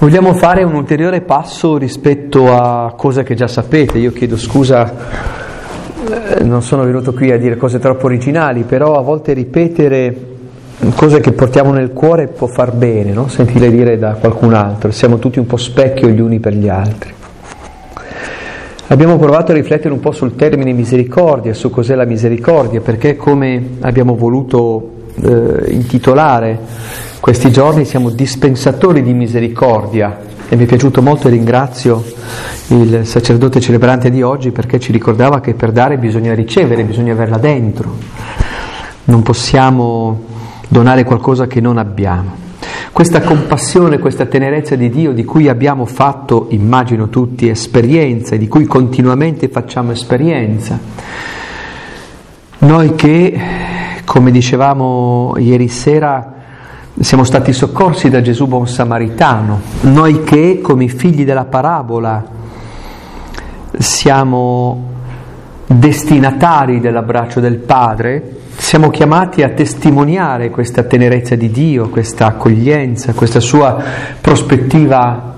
Vogliamo fare un ulteriore passo rispetto a cose che già sapete. Io chiedo scusa, eh, non sono venuto qui a dire cose troppo originali, però a volte ripetere cose che portiamo nel cuore può far bene, no? sentire dire da qualcun altro. Siamo tutti un po' specchio gli uni per gli altri. Abbiamo provato a riflettere un po' sul termine misericordia, su cos'è la misericordia, perché come abbiamo voluto eh, intitolare questi giorni siamo dispensatori di misericordia e mi è piaciuto molto e ringrazio il sacerdote celebrante di oggi perché ci ricordava che per dare bisogna ricevere, bisogna averla dentro, non possiamo donare qualcosa che non abbiamo. Questa compassione, questa tenerezza di Dio di cui abbiamo fatto, immagino tutti, esperienza e di cui continuamente facciamo esperienza, noi che, come dicevamo ieri sera, siamo stati soccorsi da Gesù buon samaritano, noi che come i figli della parabola siamo destinatari dell'abbraccio del Padre, siamo chiamati a testimoniare questa tenerezza di Dio, questa accoglienza, questa sua prospettiva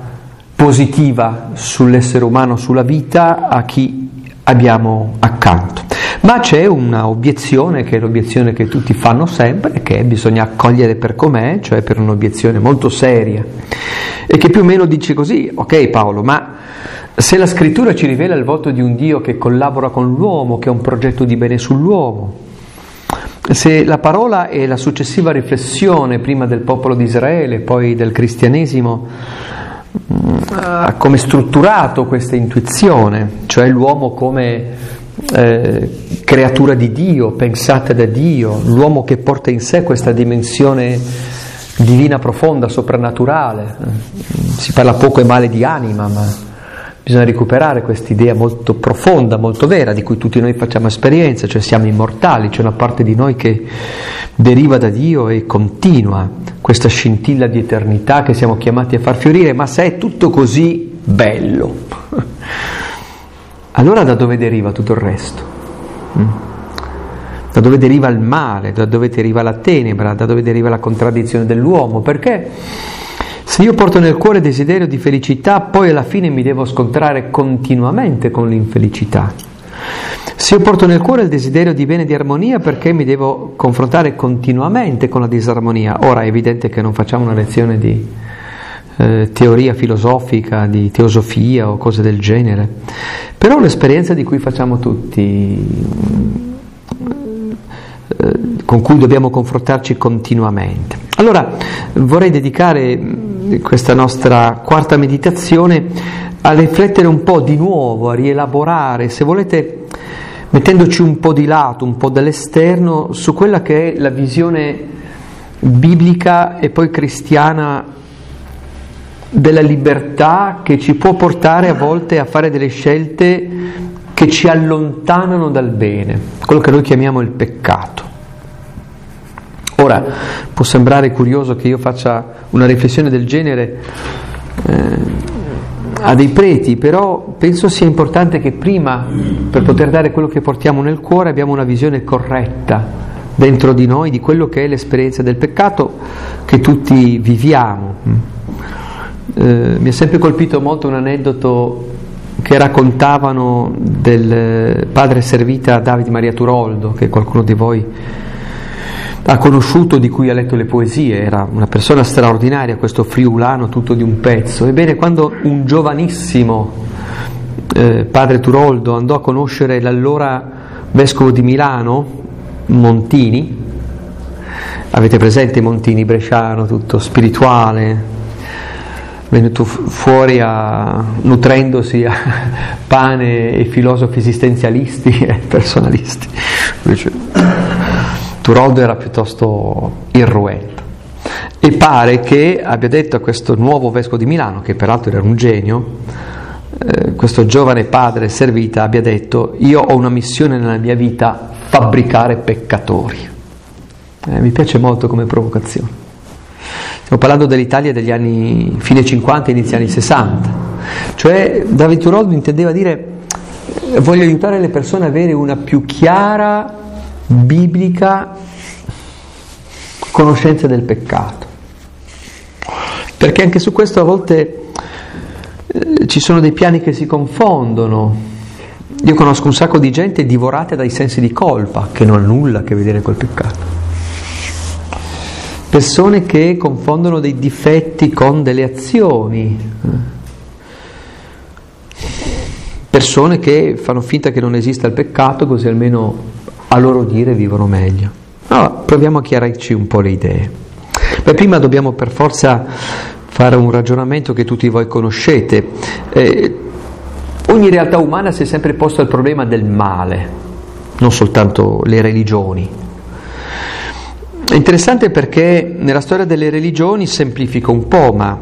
positiva sull'essere umano, sulla vita a chi abbiamo accanto. Ma c'è una obiezione che è l'obiezione che tutti fanno sempre, che bisogna accogliere per com'è, cioè per un'obiezione molto seria, e che più o meno dice così, ok Paolo, ma se la scrittura ci rivela il volto di un Dio che collabora con l'uomo, che ha un progetto di bene sull'uomo, se la parola e la successiva riflessione prima del popolo di Israele, poi del cristianesimo, mm, ha come strutturato questa intuizione, cioè l'uomo come eh, creatura di Dio, pensata da Dio, l'uomo che porta in sé questa dimensione divina profonda, soprannaturale. Si parla poco e male di anima, ma bisogna recuperare questa idea molto profonda, molto vera, di cui tutti noi facciamo esperienza, cioè siamo immortali, c'è una parte di noi che deriva da Dio e continua questa scintilla di eternità che siamo chiamati a far fiorire, ma se è tutto così bello, allora da dove deriva tutto il resto? Mm? Da dove deriva il male, da dove deriva la tenebra, da dove deriva la contraddizione dell'uomo? Perché se io porto nel cuore desiderio di felicità, poi alla fine mi devo scontrare continuamente con l'infelicità. Se io porto nel cuore il desiderio di bene e di armonia, perché mi devo confrontare continuamente con la disarmonia? Ora è evidente che non facciamo una lezione di eh, teoria filosofica, di teosofia o cose del genere, però l'esperienza di cui facciamo tutti, eh, con cui dobbiamo confrontarci continuamente. Allora vorrei dedicare mm, questa nostra quarta meditazione a riflettere un po' di nuovo, a rielaborare, se volete, mettendoci un po' di lato, un po' dall'esterno, su quella che è la visione biblica e poi cristiana della libertà che ci può portare a volte a fare delle scelte che ci allontanano dal bene, quello che noi chiamiamo il peccato. Ora, può sembrare curioso che io faccia una riflessione del genere eh, a dei preti, però penso sia importante che prima, per poter dare quello che portiamo nel cuore, abbiamo una visione corretta dentro di noi di quello che è l'esperienza del peccato che tutti viviamo. Eh, mi ha sempre colpito molto un aneddoto che raccontavano del padre servita Davide Maria Turoldo, che qualcuno di voi ha conosciuto, di cui ha letto le poesie, era una persona straordinaria, questo friulano tutto di un pezzo. Ebbene, quando un giovanissimo eh, padre Turoldo andò a conoscere l'allora vescovo di Milano, Montini, avete presente Montini Bresciano, tutto spirituale, venuto fuori a, nutrendosi a pane e filosofi esistenzialisti e personalisti. Invece Turoldo era piuttosto irruento. E pare che abbia detto a questo nuovo vescovo di Milano, che peraltro era un genio, eh, questo giovane padre servita abbia detto io ho una missione nella mia vita, fabbricare peccatori. Eh, mi piace molto come provocazione. Stiamo parlando dell'Italia degli anni fine 50 inizi anni 60. Cioè David Turoldo intendeva dire voglio aiutare le persone ad avere una più chiara biblica conoscenza del peccato. perché anche su questo a volte eh, ci sono dei piani che si confondono. Io conosco un sacco di gente divorata dai sensi di colpa, che non ha nulla a che vedere col peccato. Persone che confondono dei difetti con delle azioni. Persone che fanno finta che non esista il peccato, così almeno a loro dire vivono meglio. Allora, proviamo a chiarirci un po' le idee. Beh, prima dobbiamo per forza fare un ragionamento che tutti voi conoscete. Eh, ogni realtà umana si è sempre posto il problema del male, non soltanto le religioni. È interessante perché nella storia delle religioni, semplifico un po', ma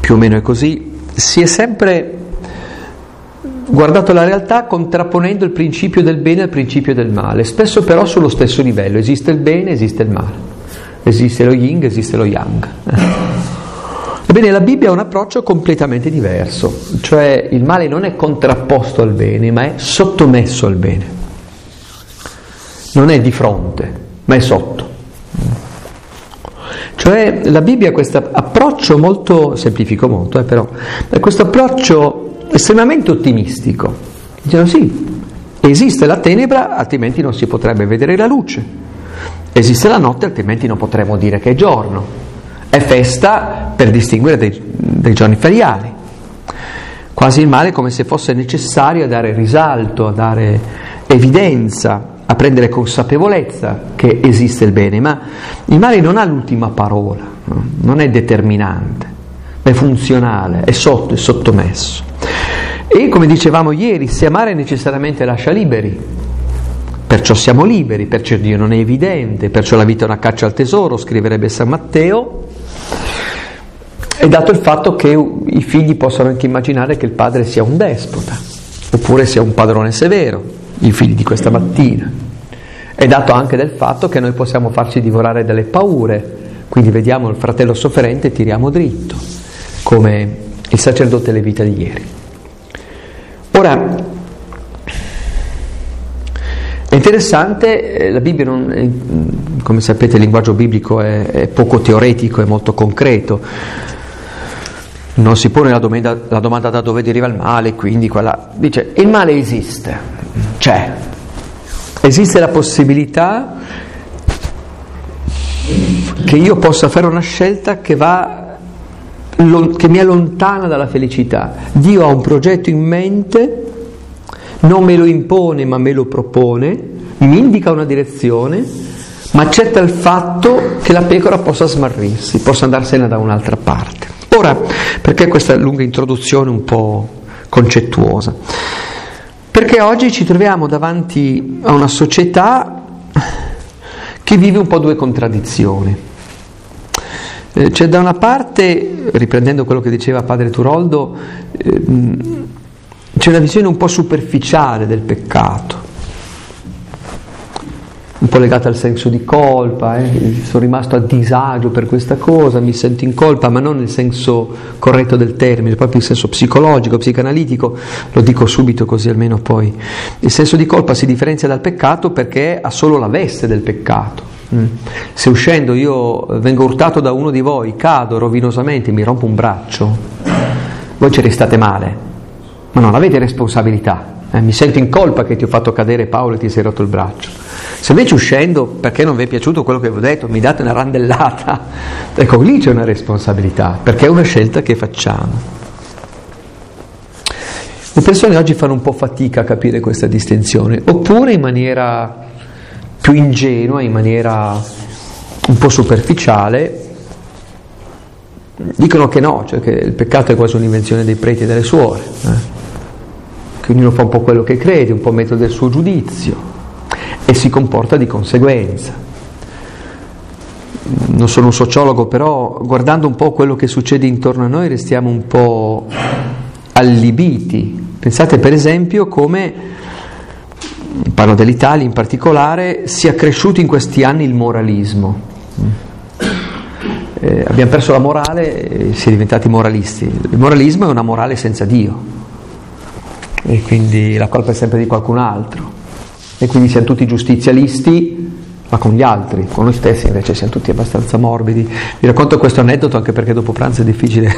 più o meno è così, si è sempre guardato la realtà contrapponendo il principio del bene al principio del male, spesso però sullo stesso livello, esiste il bene, esiste il male, esiste lo yin, esiste lo yang. Ebbene, la Bibbia ha un approccio completamente diverso, cioè il male non è contrapposto al bene, ma è sottomesso al bene. Non è di fronte, ma è sotto. Cioè la Bibbia ha questo approccio molto, semplifico molto, eh, però, questo approccio estremamente ottimistico. Dicono sì, esiste la tenebra, altrimenti non si potrebbe vedere la luce. Esiste la notte, altrimenti non potremmo dire che è giorno. È festa per distinguere dei, dei giorni feriali. Quasi il male come se fosse necessario dare risalto, dare evidenza, a prendere consapevolezza che esiste il bene, ma il male non ha l'ultima parola, no? non è determinante, è funzionale, è sotto, è sottomesso. E come dicevamo ieri, se amare necessariamente lascia liberi, Perciò siamo liberi, perciò Dio non è evidente, perciò la vita è una caccia al tesoro, scriverebbe San Matteo, è dato il fatto che i figli possono anche immaginare che il padre sia un despota, oppure sia un padrone severo, i figli di questa mattina. È dato anche del fatto che noi possiamo farci divorare dalle paure, quindi vediamo il fratello sofferente e tiriamo dritto, come il sacerdote levita di ieri. Ora, è interessante, eh, la Bibbia, non, come sapete, il linguaggio biblico è, è poco teoretico, è molto concreto. Non si pone la domanda, la domanda, da dove deriva il male, quindi quella, dice il male esiste, c'è, esiste la possibilità che io possa fare una scelta che, va, che mi allontana dalla felicità. Dio ha un progetto in mente, non me lo impone ma me lo propone, mi indica una direzione, ma accetta il fatto che la pecora possa smarrirsi, possa andarsene da un'altra parte. Ora, perché questa lunga introduzione un po' concettuosa? Perché oggi ci troviamo davanti a una società che vive un po' due contraddizioni. Eh, da una parte, riprendendo quello che diceva padre Turoldo, ehm, c'è una visione un po' superficiale del peccato un po' legata al senso di colpa, eh? sono rimasto a disagio per questa cosa, mi sento in colpa, ma non nel senso corretto del termine, proprio in senso psicologico, psicanalitico, lo dico subito così almeno poi. Il senso di colpa si differenzia dal peccato perché ha solo la veste del peccato. Mm. Se uscendo io vengo urtato da uno di voi, cado rovinosamente, mi rompo un braccio, voi ci restate male, ma non avete responsabilità. Eh? Mi sento in colpa che ti ho fatto cadere Paolo e ti sei rotto il braccio. Se invece uscendo, perché non vi è piaciuto quello che vi ho detto, mi date una randellata, ecco lì c'è una responsabilità, perché è una scelta che facciamo. Le persone oggi fanno un po' fatica a capire questa distinzione, oppure in maniera più ingenua, in maniera un po' superficiale, dicono che no, cioè che il peccato è quasi un'invenzione dei preti e delle suore, eh? che ognuno fa un po' quello che crede, un po' mette del suo giudizio e si comporta di conseguenza. Non sono un sociologo, però guardando un po' quello che succede intorno a noi restiamo un po' allibiti. Pensate per esempio come, parlo dell'Italia in particolare, sia cresciuto in questi anni il moralismo. Eh, abbiamo perso la morale e si è diventati moralisti. Il moralismo è una morale senza Dio e quindi la colpa è sempre di qualcun altro e quindi siamo tutti giustizialisti ma con gli altri, con noi stessi invece siamo tutti abbastanza morbidi. Vi racconto questo aneddoto anche perché dopo pranzo è difficile.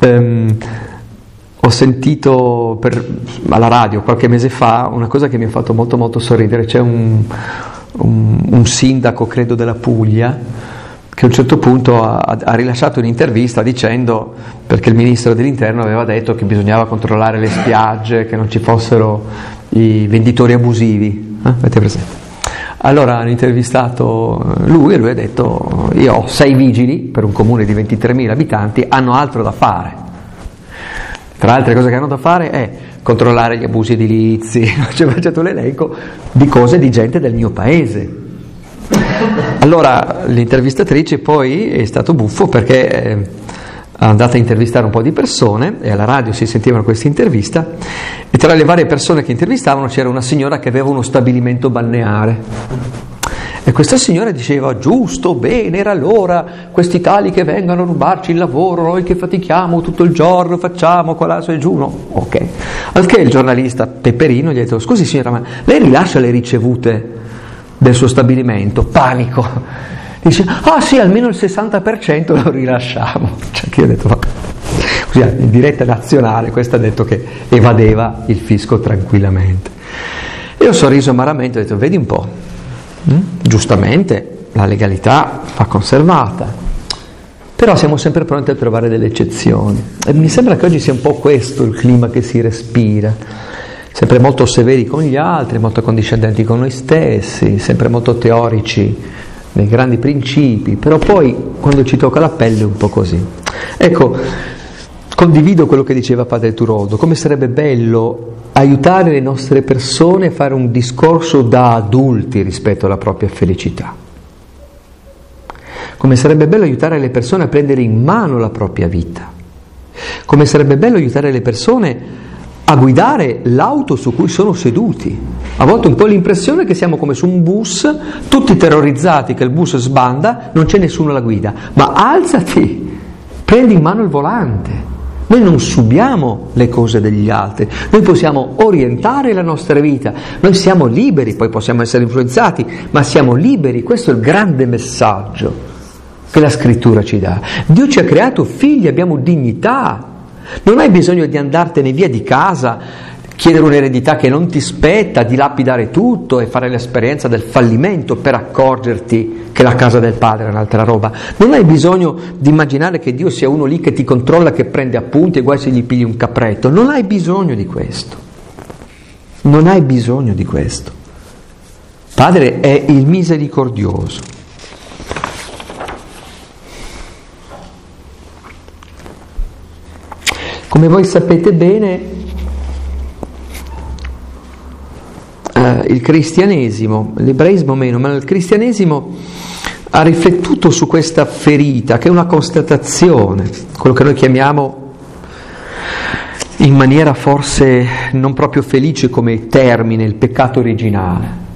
um, ho sentito per, alla radio qualche mese fa una cosa che mi ha fatto molto molto sorridere, c'è un, un, un sindaco, credo, della Puglia, che a un certo punto ha, ha, rilasciato un'intervista dicendo, perché il ministro dell'interno aveva detto che bisognava controllare le spiagge, che non ci fossero i venditori abusivi. Eh? Avete presente? Allora hanno intervistato lui e lui ha detto io ho sei vigili per un comune di 23.000 abitanti, hanno altro da fare. Tra altre cose che hanno da fare è controllare gli abusi edilizi, cioè faccio l'elenco di cose di gente del mio paese. Allora l'intervistatrice poi è stato buffo perché è andata a intervistare un po' di persone e alla radio si sentivano questa intervista e tra le varie persone che intervistavano c'era una signora che aveva uno stabilimento balneare. E questa signora diceva, giusto, bene, era l'ora, questi tali che vengono a rubarci il lavoro, noi che fatichiamo tutto il giorno, facciamo qua, su e giù, no? Ok. Al che il giornalista Peperino gli ha detto, scusi signora, ma lei rilascia le ricevute del suo stabilimento? Panico. Dice, ah sì, almeno il 60% lo rilasciamo. Cioè, che io ho detto, ma così in diretta nazionale, questo ha detto che evadeva il fisco tranquillamente. E ho sorriso amaramente e ho detto, vedi un po', hm? giustamente la legalità va conservata, però siamo sempre pronti a trovare delle eccezioni. E mi sembra che oggi sia un po' questo il clima che si respira, sempre molto severi con gli altri, molto condiscendenti con noi stessi, sempre molto teorici nei grandi principi, però poi quando ci tocca la pelle è un po' così. Ecco, condivido quello che diceva Padre Turoldo, come sarebbe bello aiutare le nostre persone a fare un discorso da adulti rispetto alla propria felicità. Come sarebbe bello aiutare le persone a prendere in mano la propria vita. Come sarebbe bello aiutare le persone a guidare l'auto su cui sono seduti. A volte un po' l'impressione che siamo come su un bus, tutti terrorizzati che il bus sbanda, non c'è nessuno alla guida. Ma alzati, prendi in mano il volante. Noi non subiamo le cose degli altri, noi possiamo orientare la nostra vita, noi siamo liberi, poi possiamo essere influenzati, ma siamo liberi, questo è il grande messaggio che la scrittura ci dà. Dio ci ha creato figli, abbiamo dignità, non hai bisogno di andartene via di casa, chiedere un'eredità che non ti spetta, dilapidare tutto e fare l'esperienza del fallimento per accorgerti che la casa del padre è un'altra roba. Non hai bisogno di immaginare che Dio sia uno lì che ti controlla, che prende appunti e guai se gli pigli un capretto. Non hai bisogno di questo. Non hai bisogno di questo. Padre è il misericordioso. Come voi sapete bene, eh, il cristianesimo, l'ebraismo meno, ma il cristianesimo ha riflettuto su questa ferita, che è una constatazione, quello che noi chiamiamo in maniera forse non proprio felice come termine, il peccato originale.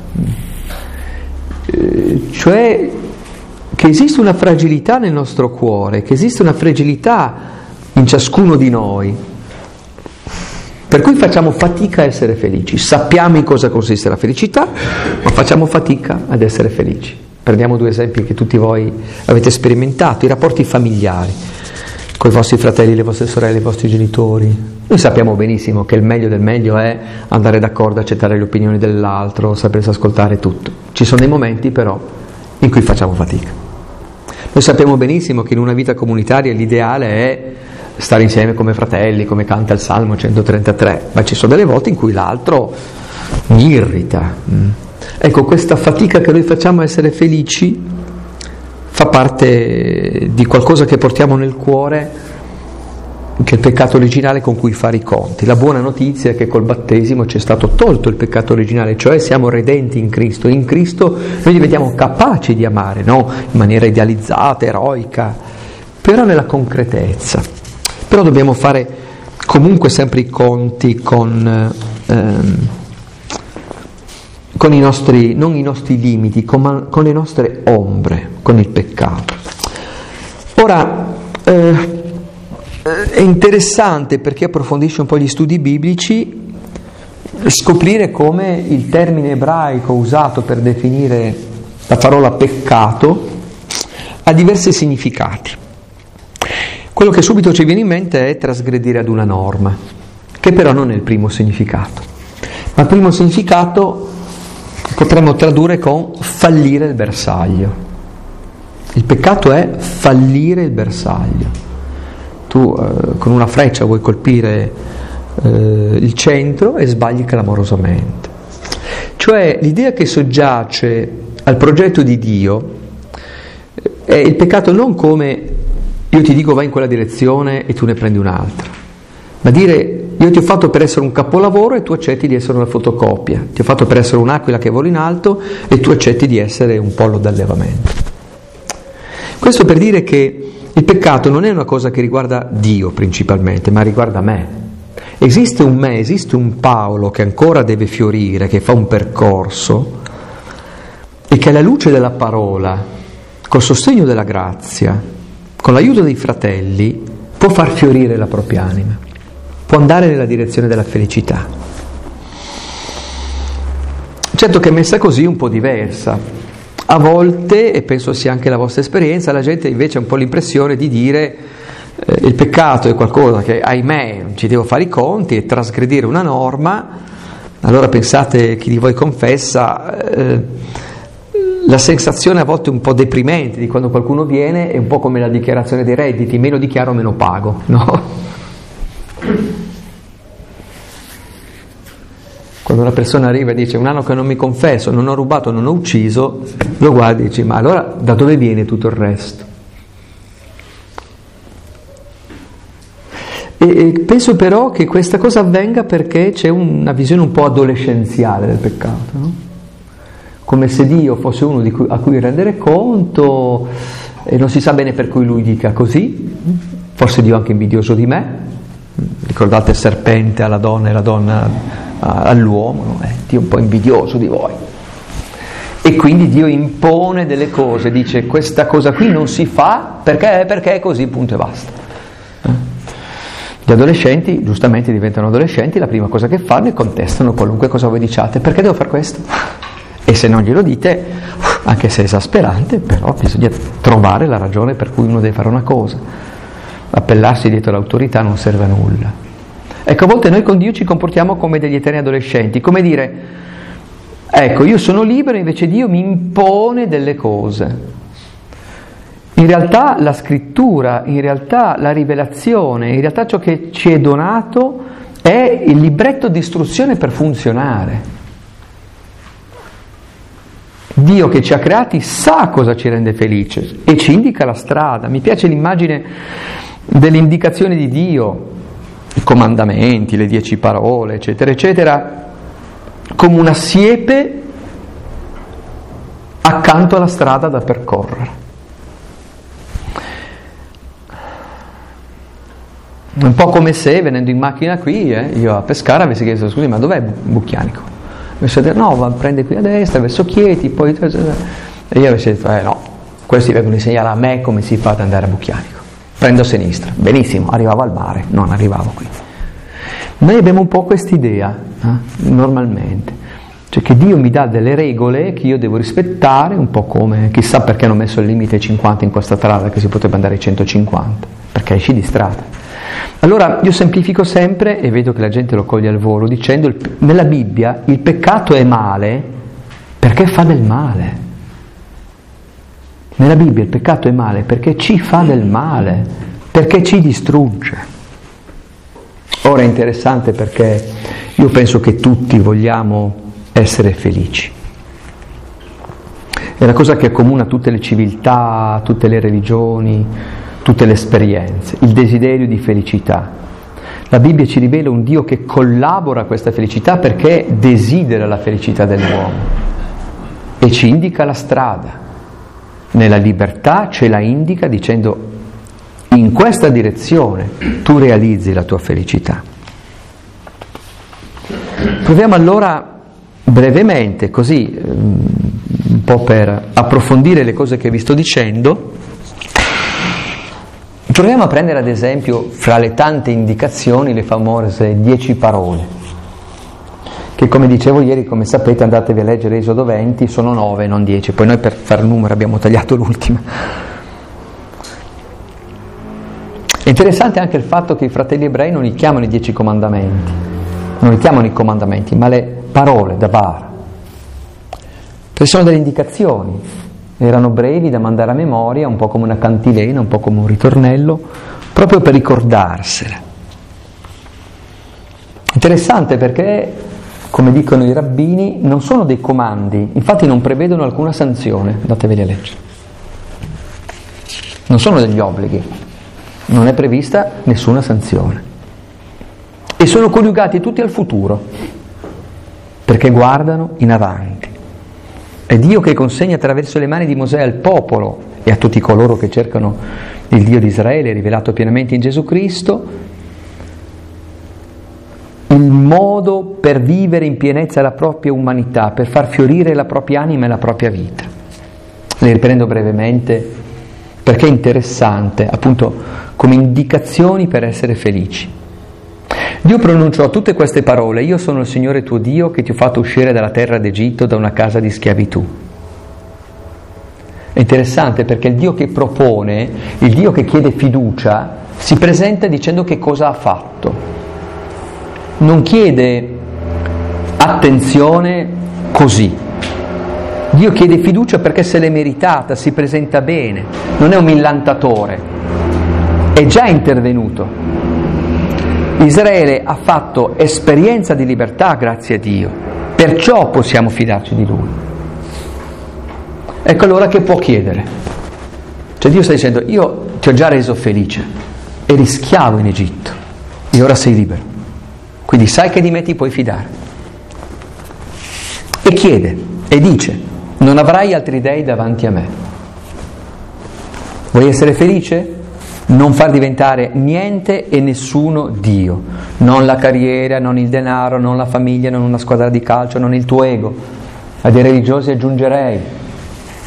Eh, cioè che esiste una fragilità nel nostro cuore, che esiste una fragilità in ciascuno di noi, per cui facciamo fatica a essere felici. Sappiamo in cosa consiste la felicità, ma facciamo fatica ad essere felici. Prendiamo due esempi che tutti voi avete sperimentato, i rapporti familiari, con i vostri fratelli, le vostre sorelle, i vostri genitori. Noi sappiamo benissimo che il meglio del meglio è andare d'accordo, accettare le opinioni dell'altro, sapersi ascoltare tutto. Ci sono dei momenti però in cui facciamo fatica. Noi sappiamo benissimo che in una vita comunitaria l'ideale è stare insieme come fratelli, come canta il Salmo 133, ma ci sono delle volte in cui l'altro mi irrita. Mm. Ecco, questa fatica che noi facciamo a essere felici fa parte di qualcosa che portiamo nel cuore, che è il peccato originale con cui fare i conti. La buona notizia è che col battesimo ci è stato tolto il peccato originale, cioè siamo redenti in Cristo. In Cristo noi diventiamo capaci di amare, no? in maniera idealizzata, eroica, però nella concretezza. Però dobbiamo fare comunque sempre i conti con, ehm, con i nostri, non i nostri limiti, con, con, le nostre ombre, con il peccato. Ora, eh, è interessante perché approfondisce un po' gli studi biblici scoprire come il termine ebraico usato per definire La parola peccato ha diversi significati. Quello che subito ci viene in mente è trasgredire ad una norma, che però non è il primo significato. Ma il primo significato potremmo tradurre con fallire il bersaglio. Il peccato è fallire il bersaglio. Tu eh, con una freccia vuoi colpire eh, il centro e sbagli clamorosamente. Cioè l'idea che soggiace al progetto di Dio è il peccato non come io ti dico vai in quella direzione e tu ne prendi un'altra, ma dire io ti ho fatto per essere un capolavoro e tu accetti di essere una fotocopia, ti ho fatto per essere un'aquila che vola in alto e tu accetti di essere un pollo d'allevamento. Questo per dire che il peccato non è una cosa che riguarda Dio principalmente, ma riguarda me. Esiste un me, esiste un Paolo che ancora deve fiorire, che fa un percorso e che alla luce della parola, col sostegno della grazia, con l'aiuto dei fratelli, può far fiorire la propria anima, può andare nella direzione della felicità. Certo che messa così è un po' diversa. A volte, e penso sia anche la vostra esperienza, la gente invece ha un po' l'impressione di dire eh, il peccato è qualcosa che ahimè ci devo fare i conti e trasgredire una norma, allora pensate chi di voi confessa, eh, la sensazione a volte un po' deprimente di quando qualcuno viene è un po' come la dichiarazione dei redditi, meno dichiaro meno pago, no? Quando una persona arriva e dice un anno che non mi confesso, non ho rubato, non ho ucciso, lo guardi e dici ma allora da dove viene tutto il resto? E, penso però che questa cosa avvenga perché c'è una visione un po' adolescenziale del peccato, no? Come se Dio fosse uno cui, a cui rendere conto e non si sa bene per cui lui dica così, forse Dio è anche invidioso di me, ricordate il serpente alla donna e la donna all'uomo, no? eh, Dio è un po' invidioso di voi. E quindi Dio impone delle cose, dice questa cosa qui non si fa perché, perché è così, punto e basta. Gli adolescenti, giustamente diventano adolescenti, la prima cosa che fanno è contestano qualunque cosa voi diciate, perché devo fare questo? E se non glielo dite, anche se è esasperante, però bisogna trovare la ragione per cui uno deve fare una cosa. Appellarsi dietro l'autorità non serve a nulla. Ecco, a volte noi con Dio ci comportiamo come degli eterni adolescenti, come dire, ecco, io sono libero, invece Dio mi impone delle cose. In realtà la scrittura, in realtà la rivelazione, in realtà ciò che ci è donato è il libretto di istruzione per funzionare. Dio che ci ha creati sa cosa ci rende felice e ci indica la strada. Mi piace l'immagine delle indicazioni di Dio, i comandamenti, le dieci parole, eccetera, eccetera, come una siepe accanto alla strada da percorrere. Un po' come se venendo in macchina qui, eh, io a pescare avessi chiesto scusi ma dov'è Bucchianico? Avessi detto no, va, prende qui a destra, verso Chieti, poi... E io avessi detto eh no, questi vengono a insegnare a me come si fa ad andare a Bucchianico. Prendo a sinistra, benissimo, arrivavo al mare, non arrivavo qui. Noi abbiamo un po' quest'idea, eh, normalmente, cioè che Dio mi dà delle regole che io devo rispettare, un po' come, chissà perché hanno messo il limite ai 50 in questa strada, che si potrebbe andare ai 150, perché esci di strada. Allora io semplifico sempre e vedo che la gente lo coglie al volo dicendo nella Bibbia il peccato è male perché fa del male. Nella Bibbia il peccato è male perché ci fa del male, perché ci distrugge. Ora è interessante perché io penso che tutti vogliamo essere felici. È la cosa che accomuna tutte le civiltà, tutte le religioni, tutte le esperienze, il desiderio di felicità. La Bibbia ci rivela un Dio che collabora a questa felicità perché desidera la felicità dell'uomo e ci indica la strada. Nella libertà ce la indica dicendo in questa direzione tu realizzi la tua felicità. Proviamo allora brevemente, così ehm, un po' per approfondire le cose che vi sto dicendo, Proviamo a prendere ad esempio fra le tante indicazioni le famose dieci parole, che come dicevo ieri, come sapete, andatevi a leggere Esodo 20, sono 9, non 10, poi noi per fare il numero abbiamo tagliato l'ultima. È interessante anche il fatto che i fratelli ebrei non li chiamano i dieci comandamenti, non li chiamano i comandamenti, ma le parole da bar. Perché sono delle indicazioni, erano brevi da mandare a memoria, un po' come una cantilena, un po' come un ritornello, proprio per ricordarsele. Interessante perché, come dicono i rabbini, non sono dei comandi, infatti non prevedono alcuna sanzione, andateveli a leggere. Non sono degli obblighi, non è prevista nessuna sanzione. E sono coniugati tutti al futuro, perché guardano in avanti. È Dio che consegna attraverso le mani di Mosè al popolo e a tutti coloro che cercano il Dio di Israele rivelato pienamente in Gesù Cristo il modo per vivere in pienezza la propria umanità, per far fiorire la propria anima e la propria vita. Le riprendo brevemente perché è interessante, appunto, come indicazioni per essere felici. Dio pronunciò tutte queste parole, io sono il Signore tuo Dio che ti ho fatto uscire dalla terra d'Egitto, da una casa di schiavitù. È interessante perché il Dio che propone, il Dio che chiede fiducia, si presenta dicendo che cosa ha fatto non chiede attenzione così. Dio chiede fiducia perché se l'è meritata, si presenta bene, non è un millantatore, è già intervenuto. Israele ha fatto esperienza di libertà grazie a Dio, perciò possiamo fidarci di Lui. Ecco allora che può chiedere. Cioè Dio sta dicendo, io ti ho già reso felice, eri schiavo in Egitto e ora sei libero. Quindi sai che di me ti puoi fidare. E chiede e dice, non avrai altri dei davanti a me. Vuoi essere felice? Non far diventare niente e nessuno Dio, non la carriera, non il denaro, non la famiglia, non una squadra di calcio, non il tuo ego. A dei religiosi aggiungerei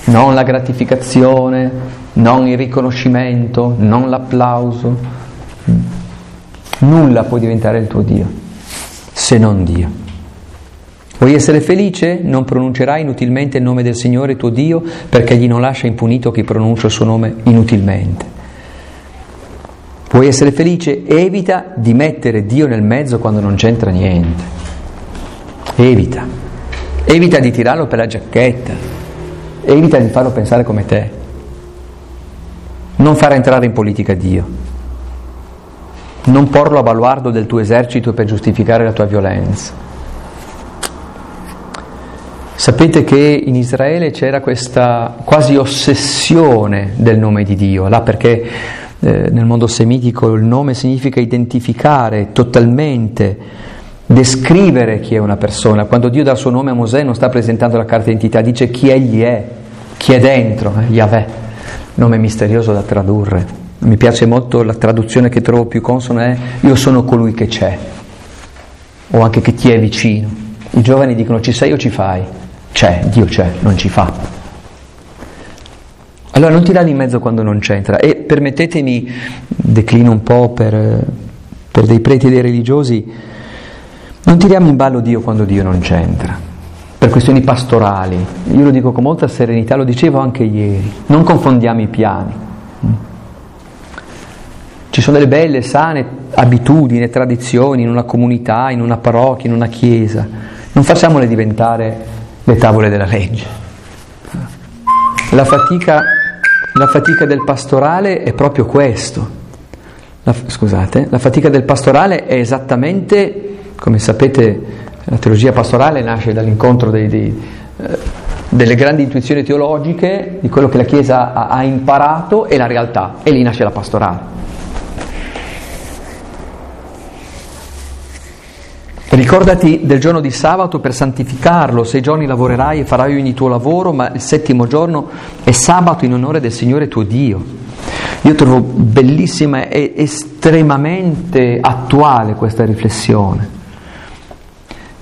non la gratificazione, non il riconoscimento, non l'applauso. Nulla può diventare il tuo Dio se non Dio. Vuoi essere felice? Non pronuncerai inutilmente il nome del Signore tuo Dio perché egli non lascia impunito chi pronuncia il suo nome inutilmente. Vuoi essere felice? Evita di mettere Dio nel mezzo quando non c'entra niente. Evita. Evita di tirarlo per la giacchetta. Evita di farlo pensare come te. Non far entrare in politica Dio non porlo a baluardo del tuo esercito per giustificare la tua violenza. Sapete che in Israele c'era questa quasi ossessione del nome di Dio, là perché eh, nel mondo semitico il nome significa identificare totalmente, descrivere chi è una persona. Quando Dio dà il suo nome a Mosè non sta presentando la carta d'identità, dice chi egli è, chi è dentro, eh, Yahweh, nome misterioso da tradurre mi piace molto la traduzione che trovo più consona è io sono colui che c'è, o anche che ti è vicino. I giovani dicono ci sei o ci fai? C'è, Dio c'è, non ci fa. Allora non tirare in mezzo quando non c'entra e permettetemi, declino un po' per, per dei preti e dei religiosi, non tiriamo in ballo Dio quando Dio non c'entra, per questioni pastorali. Io lo dico con molta serenità, lo dicevo anche ieri, non confondiamo i piani. Ci sono delle belle, sane abitudini tradizioni in una comunità, in una parrocchia, in una chiesa. Non facciamole diventare le tavole della legge. La fatica, la fatica del pastorale è proprio questo. La, scusate, la fatica del pastorale è esattamente, come sapete, la teologia pastorale nasce dall'incontro dei, dei, eh, delle grandi intuizioni teologiche, di quello che la Chiesa ha, ha imparato e la realtà, e lì nasce la pastorale. Ricordati del giorno di sabato per santificarlo, sei giorni lavorerai e farai ogni tuo lavoro, ma il settimo giorno è sabato in onore del Signore tuo Dio. Io trovo bellissima e estremamente attuale questa riflessione.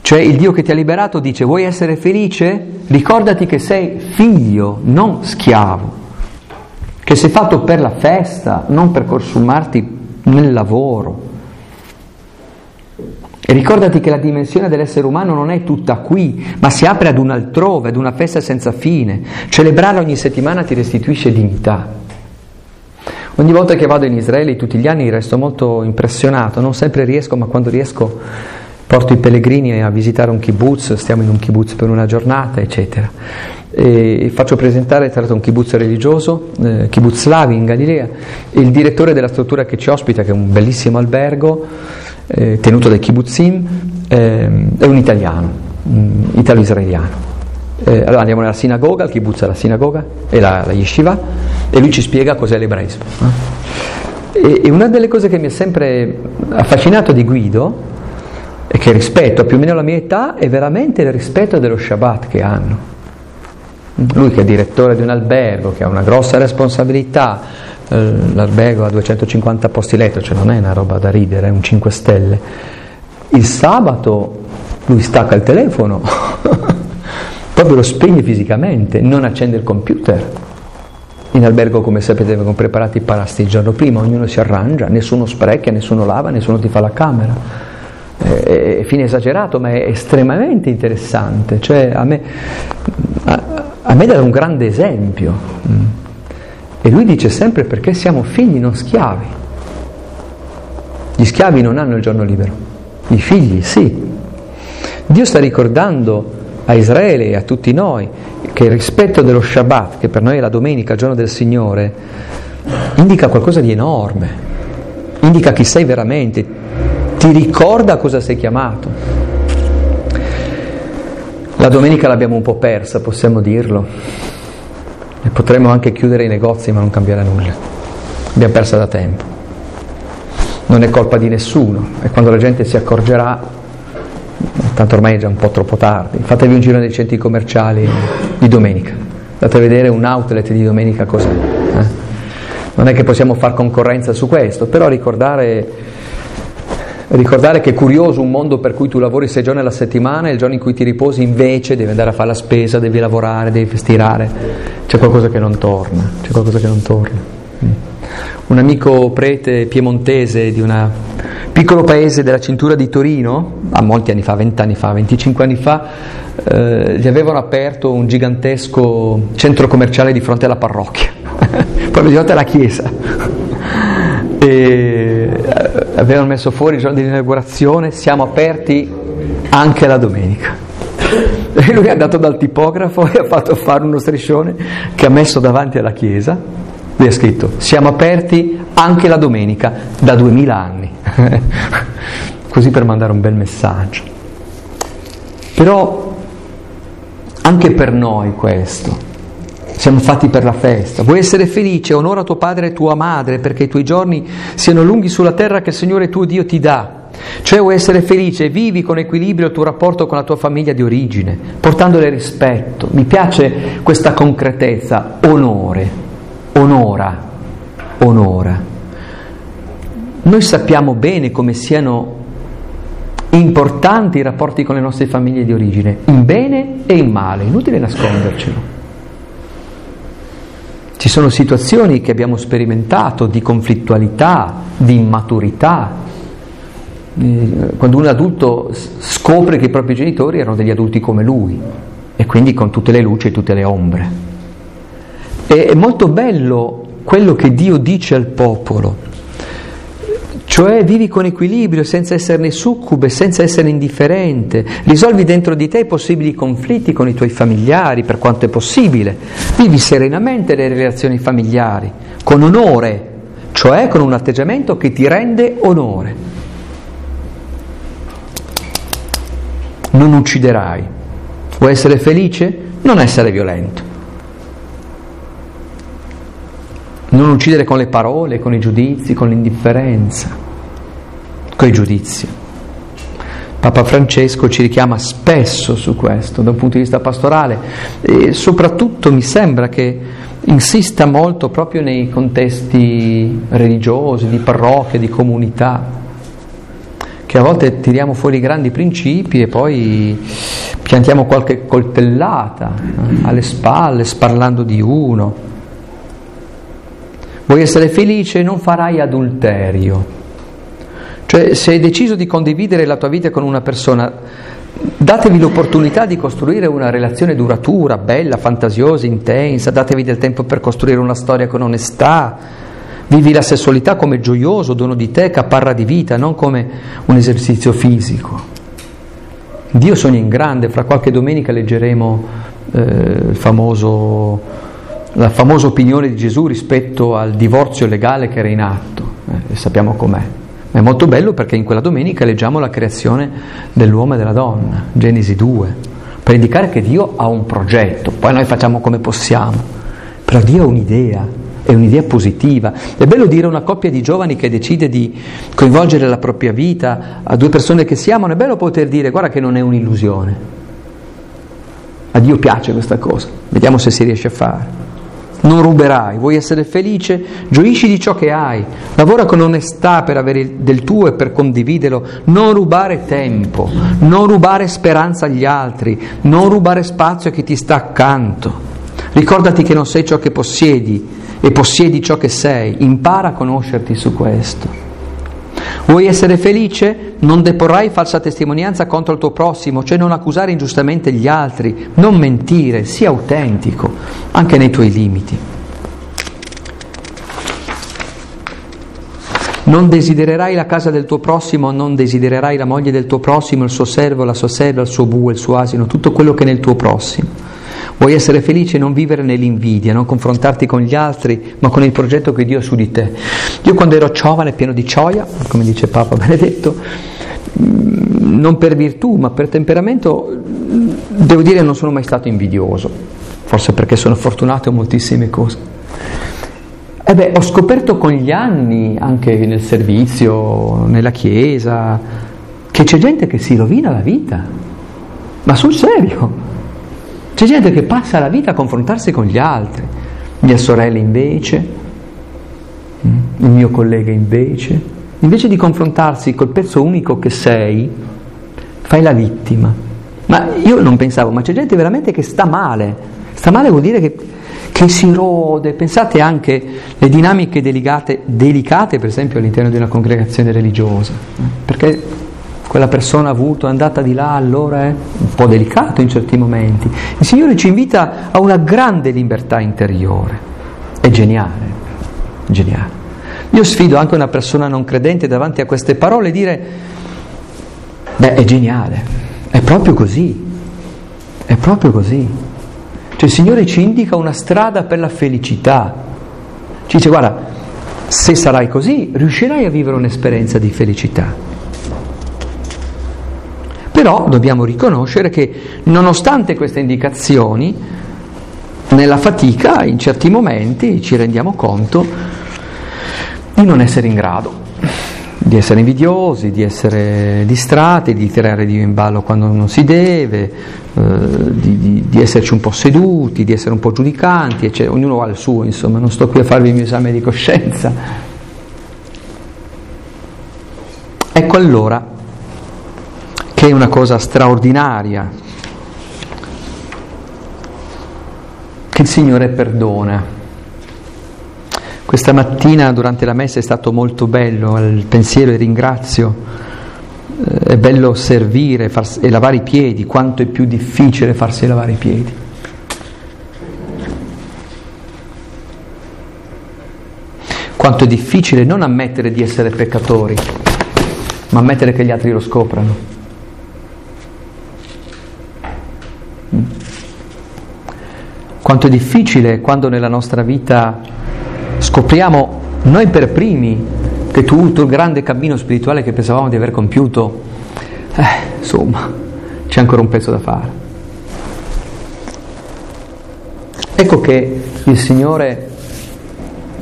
Cioè il Dio che ti ha liberato dice vuoi essere felice? Ricordati che sei figlio, non schiavo, che sei fatto per la festa, non per consumarti nel lavoro. E ricordati che la dimensione dell'essere umano non è tutta qui, ma si apre ad un altrove, ad una festa senza fine. Celebrarla ogni settimana ti restituisce dignità. Ogni volta che vado in Israele, tutti gli anni, resto molto impressionato, non sempre riesco, ma quando riesco porto i pellegrini a visitare un kibbutz, stiamo in un kibbutz per una giornata, eccetera. E faccio presentare, tra l'altro, un kibbutz religioso, eh, kibbutz Slavi in Galilea, e il direttore della struttura che ci ospita, che è un bellissimo albergo, eh, tenuto dai kibbutzim, eh, è un italiano, un italo-israeliano. Eh, allora andiamo nella sinagoga, il kibbutz è la sinagoga, e la, la yeshiva, e lui ci spiega cos'è l'ebraismo. E, e una delle cose che mi ha sempre affascinato di Guido e che rispetto più o meno la mia età è veramente il rispetto dello Shabbat che hanno. Lui che è direttore di un albergo, che ha una grossa responsabilità, l'albergo ha 250 posti letto, cioè non è una roba da ridere, è un 5 stelle. Il sabato lui stacca il telefono, proprio lo spegne fisicamente, non accende il computer. In albergo, come sapete, vengono preparati i parasti il giorno prima, ognuno si arrangia, nessuno spreca, nessuno lava, nessuno ti fa la camera è fine esagerato, ma è estremamente interessante, cioè a me, a, a me dà un grande esempio. E lui dice sempre perché siamo figli, non schiavi. Gli schiavi non hanno il giorno libero, i figli sì. Dio sta ricordando a Israele e a tutti noi che il rispetto dello Shabbat, che per noi è la domenica, il giorno del Signore, indica qualcosa di enorme, indica chi sei veramente, ti ricorda cosa sei chiamato. La domenica l'abbiamo un po' persa, possiamo dirlo, e potremmo anche chiudere i negozi ma non cambiare nulla. L'abbiamo persa da tempo. Non è colpa di nessuno e quando la gente si accorgerà, tanto ormai è già un po' troppo tardi, fatevi un giro nei centri commerciali di domenica, andate a vedere un outlet di domenica cos'è. Eh? Non è che possiamo far concorrenza su questo, però ricordare Ricordare che è curioso un mondo per cui tu lavori sei giorni alla settimana e il giorno in cui ti riposi invece devi andare a fare la spesa, devi lavorare, devi stirare. C'è qualcosa che non torna, c'è qualcosa che non torna. Mm. Un amico prete piemontese di un piccolo paese della cintura di Torino, a molti anni fa, 20 anni fa, 25 anni fa, eh, gli avevano aperto un gigantesco centro commerciale di fronte alla parrocchia, proprio di fronte alla chiesa. E avevano messo fuori il giorno dell'inaugurazione, siamo aperti anche la domenica. E lui è andato dal tipografo e ha fatto fare uno striscione che ha messo davanti alla chiesa, lui ha scritto siamo aperti anche la domenica da duemila anni, così per mandare un bel messaggio. Però anche per noi questo, siamo fatti per la festa. Vuoi essere felice? Onora tuo padre e tua madre perché i tuoi giorni siano lunghi sulla terra che il Signore tuo Dio ti dà. Cioè vuoi essere felice, vivi con equilibrio il tuo rapporto con la tua famiglia di origine, portandole rispetto. Mi piace questa concretezza, onore, onora, onora. Noi sappiamo bene come siano importanti i rapporti con le nostre famiglie di origine, in bene e in male, inutile nascondercelo. Ci sono situazioni che abbiamo sperimentato di conflittualità, di immaturità. Eh, quando un adulto scopre che i propri genitori erano degli adulti come lui e quindi con tutte le luci e tutte le ombre. È molto bello quello che Dio dice al popolo cioè vivi con equilibrio senza esserne succube, senza essere indifferente, risolvi dentro di te i possibili conflitti con i tuoi familiari per quanto è possibile, vivi serenamente le relazioni familiari, con onore, cioè con un atteggiamento che ti rende onore. Non ucciderai. Vuoi essere felice? Non essere violento. Non uccidere con le parole, con i giudizi, con l'indifferenza coi giudizi. Papa Francesco ci richiama spesso su questo da un punto di vista pastorale e soprattutto mi sembra che insista molto proprio nei contesti religiosi, di parrocchia, di comunità, che a volte tiriamo fuori grandi principi e poi piantiamo qualche coltellata eh, alle spalle sparlando di uno. Vuoi essere felice? Non farai adulterio Cioè, se hai deciso di condividere la tua vita con una persona, datevi l'opportunità di costruire una relazione duratura, bella, fantasiosa, intensa, datevi del tempo per costruire una storia con onestà. Vivi la sessualità come gioioso dono di te, caparra di vita, non come un esercizio fisico. Dio sogna in grande, fra qualche domenica leggeremo eh, famoso, la famosa opinione di Gesù rispetto al divorzio legale che era in atto, eh, sappiamo com'è. È molto bello perché in quella domenica leggiamo la creazione dell'uomo e della donna, Genesi 2, per indicare che Dio ha un progetto, poi noi facciamo come possiamo, però Dio ha un'idea, è un'idea positiva. È bello dire una coppia di giovani che decide di coinvolgere la propria vita a due persone che si amano, è bello poter dire guarda che non è un'illusione. A Dio piace questa cosa, vediamo se si riesce a fare. Non ruberai, vuoi essere felice? Gioisci di ciò che hai, lavora con onestà per avere del tuo e per condividerlo, non rubare tempo, non rubare speranza agli altri, non rubare spazio a chi ti sta accanto. Ricordati che non sei ciò che possiedi, e possiedi ciò che sei, impara a conoscerti su questo. Vuoi essere felice? Non deporrai falsa testimonianza contro il tuo prossimo, cioè non accusare ingiustamente gli altri, non mentire, sii autentico, anche nei tuoi limiti. Non desidererai la casa del tuo prossimo, non desidererai la moglie del tuo prossimo, il suo servo, la sua serva, il suo bue, il suo asino, tutto quello che è nel tuo prossimo. Vuoi essere felice e non vivere nell'invidia, non confrontarti con gli altri, ma con il progetto che Dio ha su di te. Io quando ero giovane, pieno di gioia, come dice Papa Benedetto, mm, non per virtù, ma per temperamento, devo dire non sono mai stato invidioso, forse perché sono fortunato in moltissime cose. E beh, ho scoperto con gli anni, anche nel servizio, nella chiesa, che c'è gente che si rovina la vita, ma sul serio. C'è gente che passa la vita a confrontarsi con gli altri, mia sorella invece, mm, il mio collega invece, invece di confrontarsi col pezzo unico che sei, fai la vittima. Ma io non pensavo, ma c'è gente veramente che sta male, sta male vuol dire che, che si rode, pensate anche alle dinamiche delicate, delicate per esempio all'interno di una congregazione religiosa, perché quella persona ha avuto, è andata di là, allora è un po' delicato in certi momenti. Il Signore ci invita a una grande libertà interiore, è geniale, geniale. Io sfido anche una persona non credente davanti a queste parole e dire, beh, è geniale, è proprio così, è proprio così. Cioè il Signore ci indica una strada per la felicità. Ci dice, guarda, se sarai così, riuscirai a vivere un'esperienza di felicità. Però dobbiamo riconoscere che nonostante queste indicazioni, nella fatica in certi momenti ci rendiamo conto di non essere in grado, di essere invidiosi, di essere distratti, di tirare Dio in ballo quando non si deve, eh, di, di, di, esserci un po' seduti, di essere un po' giudicanti, eccetera. ognuno ha il suo, insomma, non sto qui a farvi il mio esame di coscienza. Ecco allora che è una cosa straordinaria, che il Signore perdona. Questa mattina durante la messa è stato molto bello il pensiero e ringrazio. Eh, è bello servire farsi, e lavare i piedi, quanto è più difficile farsi lavare i piedi. Quanto è difficile non ammettere di essere peccatori, ma ammettere che gli altri lo scoprano. Quanto è difficile quando nella nostra vita scopriamo noi per primi che tutto il grande cammino spirituale che pensavamo di aver compiuto, eh, insomma, c'è ancora un pezzo da fare. Ecco che il Signore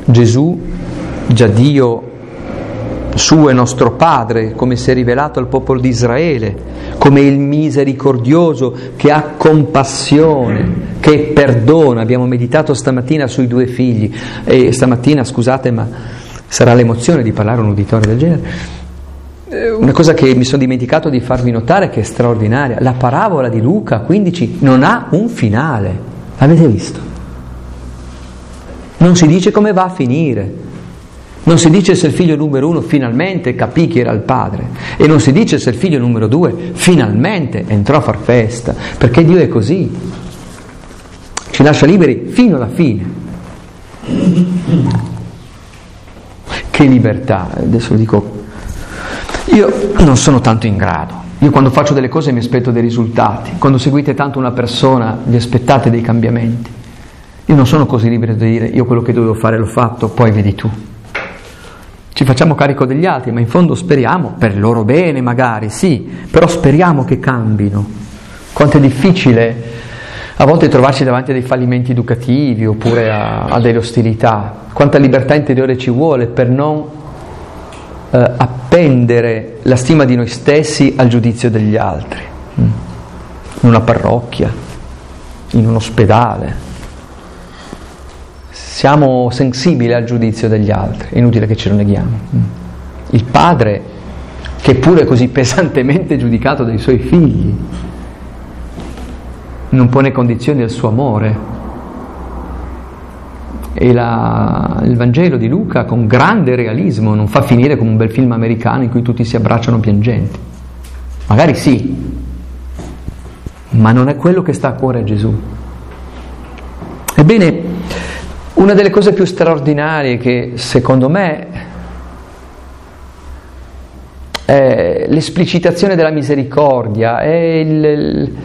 Gesù, già Dio suo e nostro Padre, come si è rivelato al popolo di Israele, come il misericordioso che ha compassione, che perdona. Abbiamo meditato stamattina sui due figli e stamattina, scusate, ma sarà l'emozione di parlare a un uditorio del genere. Eh, una cosa che mi sono dimenticato di farvi notare che è straordinaria, la parabola di Luca 15 non ha un finale, l'avete visto? Non si dice come va a finire. Non si dice se il figlio numero uno finalmente capì chi era il padre. E non si dice se il figlio numero due finalmente entrò a far festa, perché Dio è così, ci lascia liberi fino alla fine. Che libertà, adesso dico, io non sono tanto in grado, io quando faccio delle cose mi aspetto dei risultati, quando seguite tanto una persona vi aspettate dei cambiamenti. Io non sono così libero di dire io quello che dovevo fare l'ho fatto, poi vedi tu. Ci facciamo carico degli altri, ma in fondo speriamo, per il loro bene magari, sì, però speriamo che cambino. Quanto è difficile a volte trovarci davanti a dei fallimenti educativi oppure a, a delle ostilità. Quanta libertà interiore ci vuole per non eh, appendere la stima di noi stessi al giudizio degli altri, mm. in una parrocchia, in un ospedale. Siamo sensibili al giudizio degli altri, è inutile che ce lo neghiamo. Il padre, che pure è così pesantemente giudicato dai suoi figli, non pone condizioni al suo amore, e la, il Vangelo di Luca con grande realismo non fa finire come un bel film americano in cui tutti si abbracciano piangenti. Magari sì, ma non è quello che sta a cuore a Gesù. Ebbene, una delle cose più straordinarie che secondo me è l'esplicitazione della misericordia, è, il,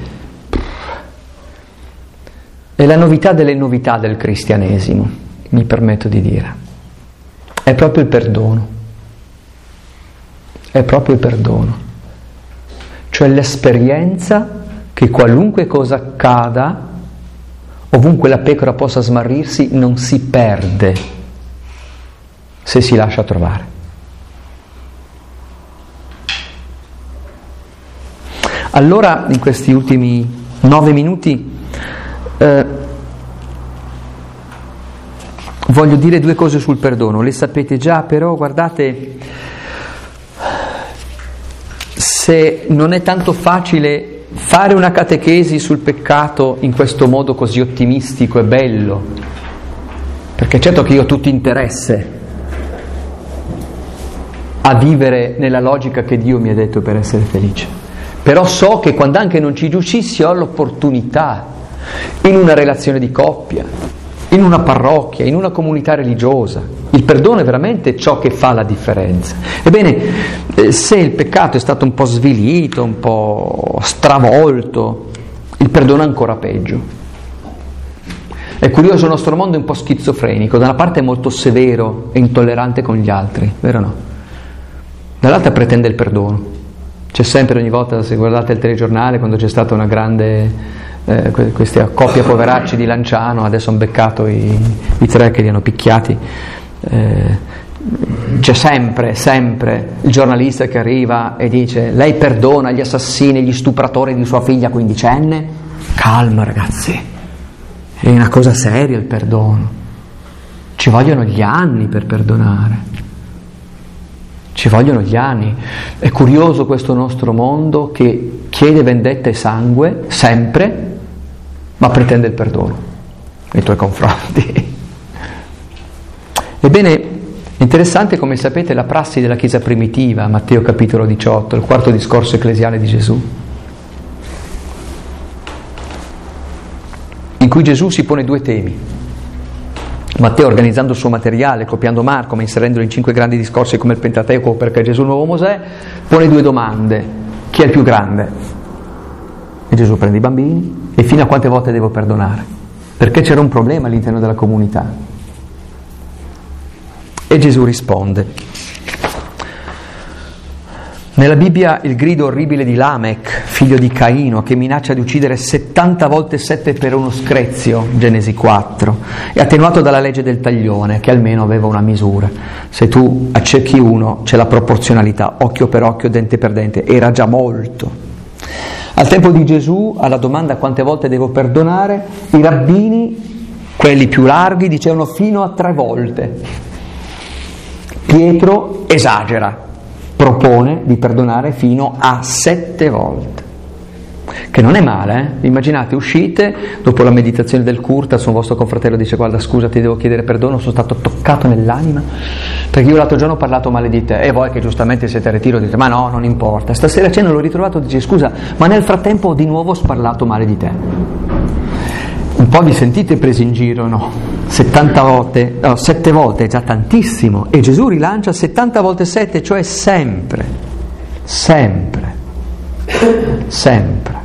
è la novità delle novità del cristianesimo mi permetto di dire. È proprio il perdono. È proprio il perdono. Cioè l'esperienza che qualunque cosa accada, ovunque la pecora possa smarrirsi, non si perde se si lascia trovare. Allora, in questi ultimi nove minuti, eh, voglio dire due cose sul perdono, le sapete già, però guardate, se non è tanto facile fare una catechesi sul peccato in questo modo così ottimistico e bello, perché certo che io ho tutto interesse a vivere nella logica che Dio mi ha detto per essere felice, però so che quando anche non ci riuscissi ho l'opportunità in una relazione di coppia, in una parrocchia, in una comunità religiosa. Il perdono è veramente ciò che fa la differenza. Ebbene, eh, se il peccato è stato un po' svilito, un po' stravolto, il perdono è ancora peggio. È curioso, il nostro mondo è un po' schizofrenico, da una parte è molto severo e intollerante con gli altri, vero o no? Dall'altra pretende il perdono. C'è sempre ogni volta, se guardate il telegiornale, quando c'è stata una grande eh, questa coppia poveracci di Lanciano, adesso hanno beccato i, i tre che li hanno picchiati. Eh, c'è sempre, sempre il giornalista che arriva e dice lei perdona gli assassini, gli stupratori di sua figlia quindicenne? Calma ragazzi, è una cosa seria il perdono. Ci vogliono gli anni per perdonare. Ci vogliono gli anni. È curioso questo nostro mondo che chiede vendetta e sangue sempre ma pretende il perdono nei tuoi confronti. Ebbene, interessante come sapete la prassi della Chiesa primitiva, Matteo capitolo 18, il quarto discorso ecclesiale di Gesù, in cui Gesù si pone due temi. Matteo organizzando il suo materiale, copiando Marco, ma inserendolo in cinque grandi discorsi come il Pentateuco, perché Gesù il nuovo Mosè, pone due domande. Chi è il più grande? E Gesù prende i bambini e fino a quante volte devo perdonare? Perché c'era un problema all'interno della comunità. E Gesù risponde. Nella Bibbia il grido orribile di Lamech, figlio di Caino, che minaccia di uccidere 70 volte 7 per uno screzio, Genesi 4, è attenuato dalla legge del taglione, che almeno aveva una misura. Se tu accerchi uno, c'è la proporzionalità, occhio per occhio, dente per dente, era già molto. Al tempo di Gesù, alla domanda quante volte devo perdonare, i rabbini, quelli più larghi, dicevano fino a tre volte. Pietro esagera, propone di perdonare fino a sette volte. Che non è male, eh? immaginate, uscite dopo la meditazione del Curta, un vostro confratello dice guarda scusa ti devo chiedere perdono, sono stato toccato nell'anima perché io l'altro giorno ho parlato male di te e voi che giustamente siete a ritiro dite ma no, non importa, stasera a cena l'ho ritrovato e dice scusa, ma nel frattempo di nuovo ho parlato male di te. Un po' vi sentite presi in giro, no? 70 volte, no, 7 volte è già tantissimo e Gesù rilancia 70 volte 7, cioè sempre, sempre, sempre.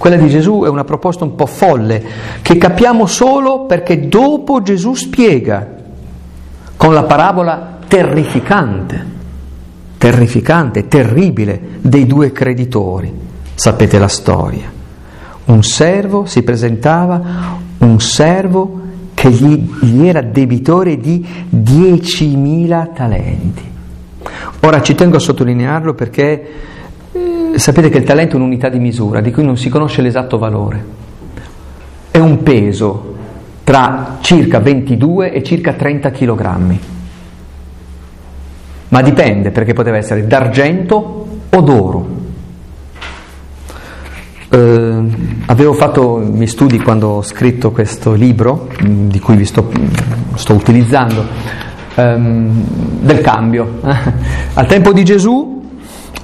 Quella di Gesù è una proposta un po' folle, che capiamo solo perché dopo Gesù spiega con la parabola terrificante, terrificante, terribile dei due creditori. Sapete la storia. Un servo si presentava, un servo che gli, gli era debitore di 10.000 talenti. Ora ci tengo a sottolinearlo perché sapete che il talento è un'unità di misura di cui non si conosce l'esatto valore. È un peso tra circa 22 e circa 30 kg. Ma dipende perché poteva essere d'argento o d'oro. Eh, avevo fatto i miei studi quando ho scritto questo libro, mm, di cui vi sto, sto utilizzando, ehm, del cambio. Al tempo di Gesù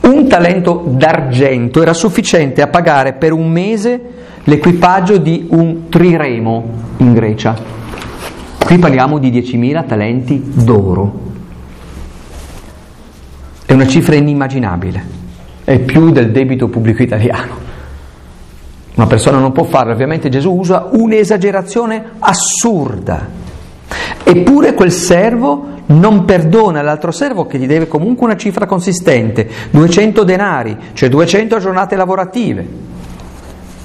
un talento d'argento era sufficiente a pagare per un mese l'equipaggio di un triremo in Grecia. Qui parliamo di 10.000 talenti d'oro. È una cifra inimmaginabile, è più del debito pubblico italiano. Una persona non può farlo, ovviamente Gesù usa un'esagerazione assurda. Eppure quel servo non perdona l'altro servo che gli deve comunque una cifra consistente, 200 denari, cioè 200 giornate lavorative,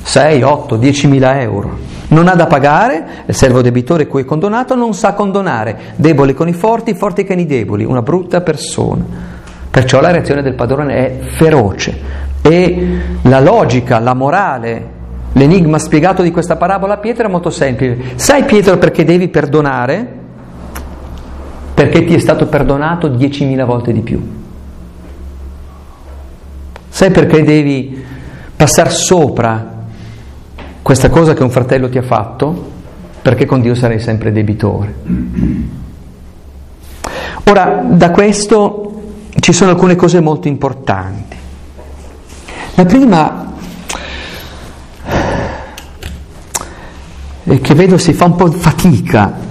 6, 8, 10 mila euro. Non ha da pagare, il servo debitore cui è condonato non sa condonare, debole con i forti, forti con i deboli, una brutta persona. Perciò la reazione del padrone è feroce e la logica, la morale L'enigma spiegato di questa parabola a Pietro è molto semplice. Sai Pietro perché devi perdonare? Perché ti è stato perdonato diecimila volte di più. Sai perché devi passare sopra questa cosa che un fratello ti ha fatto? Perché con Dio sarai sempre debitore. Ora, da questo ci sono alcune cose molto importanti. La prima e che vedo si fa un po' fatica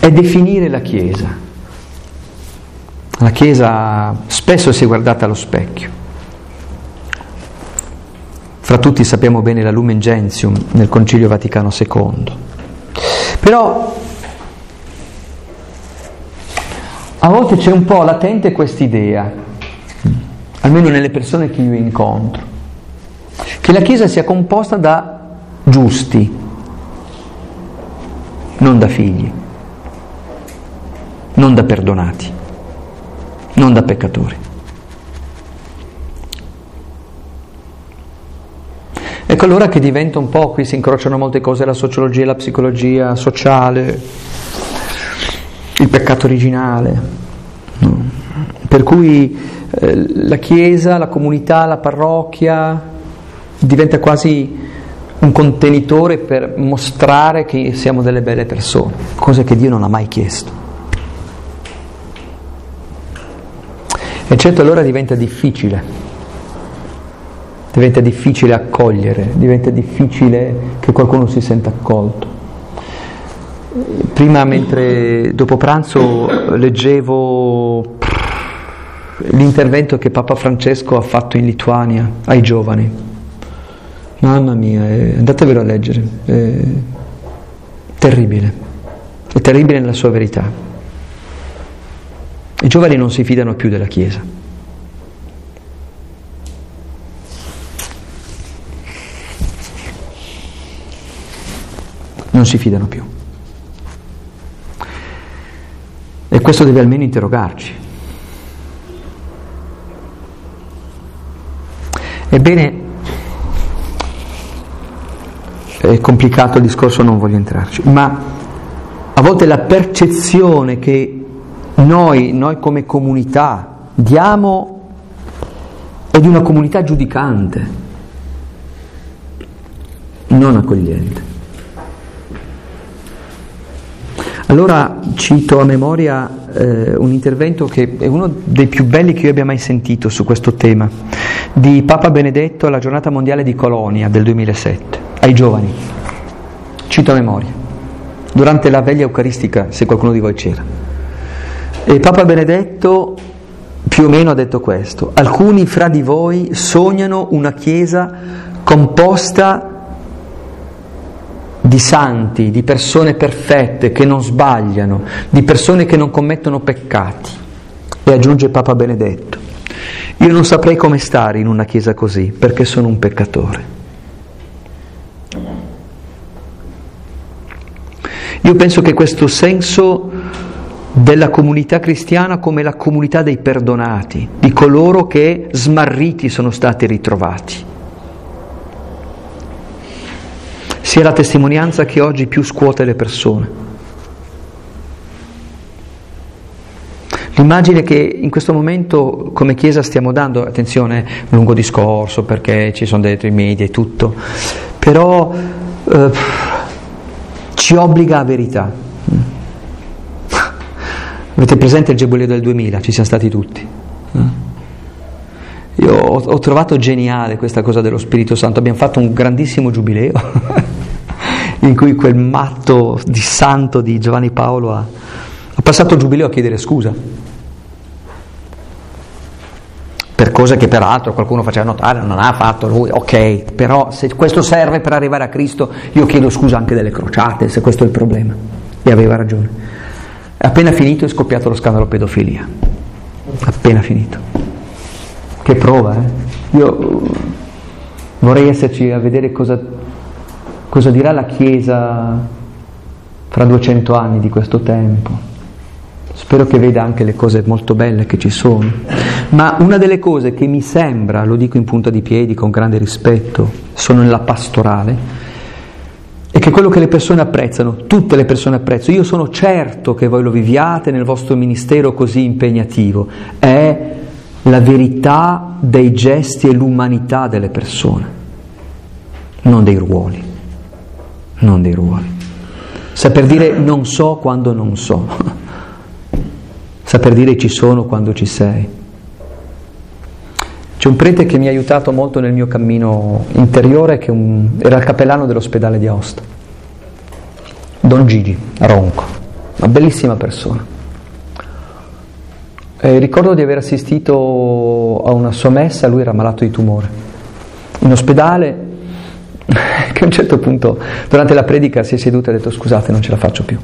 è definire la Chiesa. La Chiesa spesso si è guardata allo specchio. Fra tutti sappiamo bene la Lumen Gentium nel Concilio Vaticano II. Però a volte c'è un po' latente quest'idea, almeno nelle persone che io incontro, che la Chiesa sia composta da giusti, non da figli, non da perdonati, non da peccatori. Ecco allora che diventa un po', qui si incrociano molte cose, la sociologia, la psicologia sociale, il peccato originale, per cui eh, la Chiesa, la comunità, la parrocchia diventa quasi un contenitore per mostrare che siamo delle belle persone, cosa che Dio non ha mai chiesto. E certo allora diventa difficile, diventa difficile accogliere, diventa difficile che qualcuno si senta accolto. Prima, mentre dopo pranzo leggevo l'intervento che Papa Francesco ha fatto in Lituania ai giovani Mamma mia, eh, andatevelo a leggere, è terribile, è terribile nella sua verità. I giovani non si fidano più della Chiesa. Non si fidano più. E questo deve almeno interrogarci. Ebbene, è complicato il discorso, non voglio entrarci, ma a volte la percezione che noi, noi come comunità diamo o di una comunità giudicante, non accogliente. Allora cito a memoria eh, un intervento che è uno dei più belli che io abbia mai sentito su questo tema, di Papa Benedetto alla giornata mondiale di Colonia del 2007, ai giovani. Cito a memoria, durante la veglia eucaristica, se qualcuno di voi c'era. E Papa Benedetto più o meno ha detto questo, alcuni fra di voi sognano una Chiesa composta di santi, di persone perfette che non sbagliano, di persone che non commettono peccati. E aggiunge Papa Benedetto, io non saprei come stare in una chiesa così perché sono un peccatore. Io penso che questo senso della comunità cristiana come la comunità dei perdonati, di coloro che smarriti sono stati ritrovati, sia la testimonianza che oggi più scuote le persone. L'immagine che in questo momento come Chiesa stiamo dando, attenzione, un lungo discorso perché ci sono dentro i media e tutto, però eh, ci obbliga a verità. Avete presente il Giubileo del 2000? Ci siamo stati tutti. Eh? Io ho, ho, trovato geniale questa cosa dello Spirito Santo. Abbiamo fatto un grandissimo giubileo in cui quel matto di santo di Giovanni Paolo ha, ha passato il giubileo a chiedere scusa per cose che peraltro qualcuno faceva notare non ha fatto lui, ok, però se questo serve per arrivare a Cristo io chiedo scusa anche delle crociate, se questo è il problema. E aveva ragione. Appena finito è scoppiato lo scandalo pedofilia. Appena finito. Che prova, eh? Io vorrei esserci a vedere cosa Cosa dirà la Chiesa fra 200 anni di questo tempo? Spero che veda anche le cose molto belle che ci sono. Ma una delle cose che mi sembra, lo dico in punta di piedi con grande rispetto, sono nella pastorale, è che quello che le persone apprezzano, tutte le persone apprezzano, io sono certo che voi lo viviate nel vostro ministero così impegnativo, è la verità dei gesti e l'umanità delle persone, non dei ruoli non dei ruoli. Saper dire non so quando non so. Saper dire ci sono quando ci sei. C'è un prete che mi ha aiutato molto nel mio cammino interiore, che un, era il cappellano dell'ospedale di Aosta, Don Gigi Ronco, una bellissima persona. E ricordo di aver assistito a una sua messa, lui era malato di tumore. In ospedale che a un certo punto durante la predica si è seduto e ha detto scusate non ce la faccio più.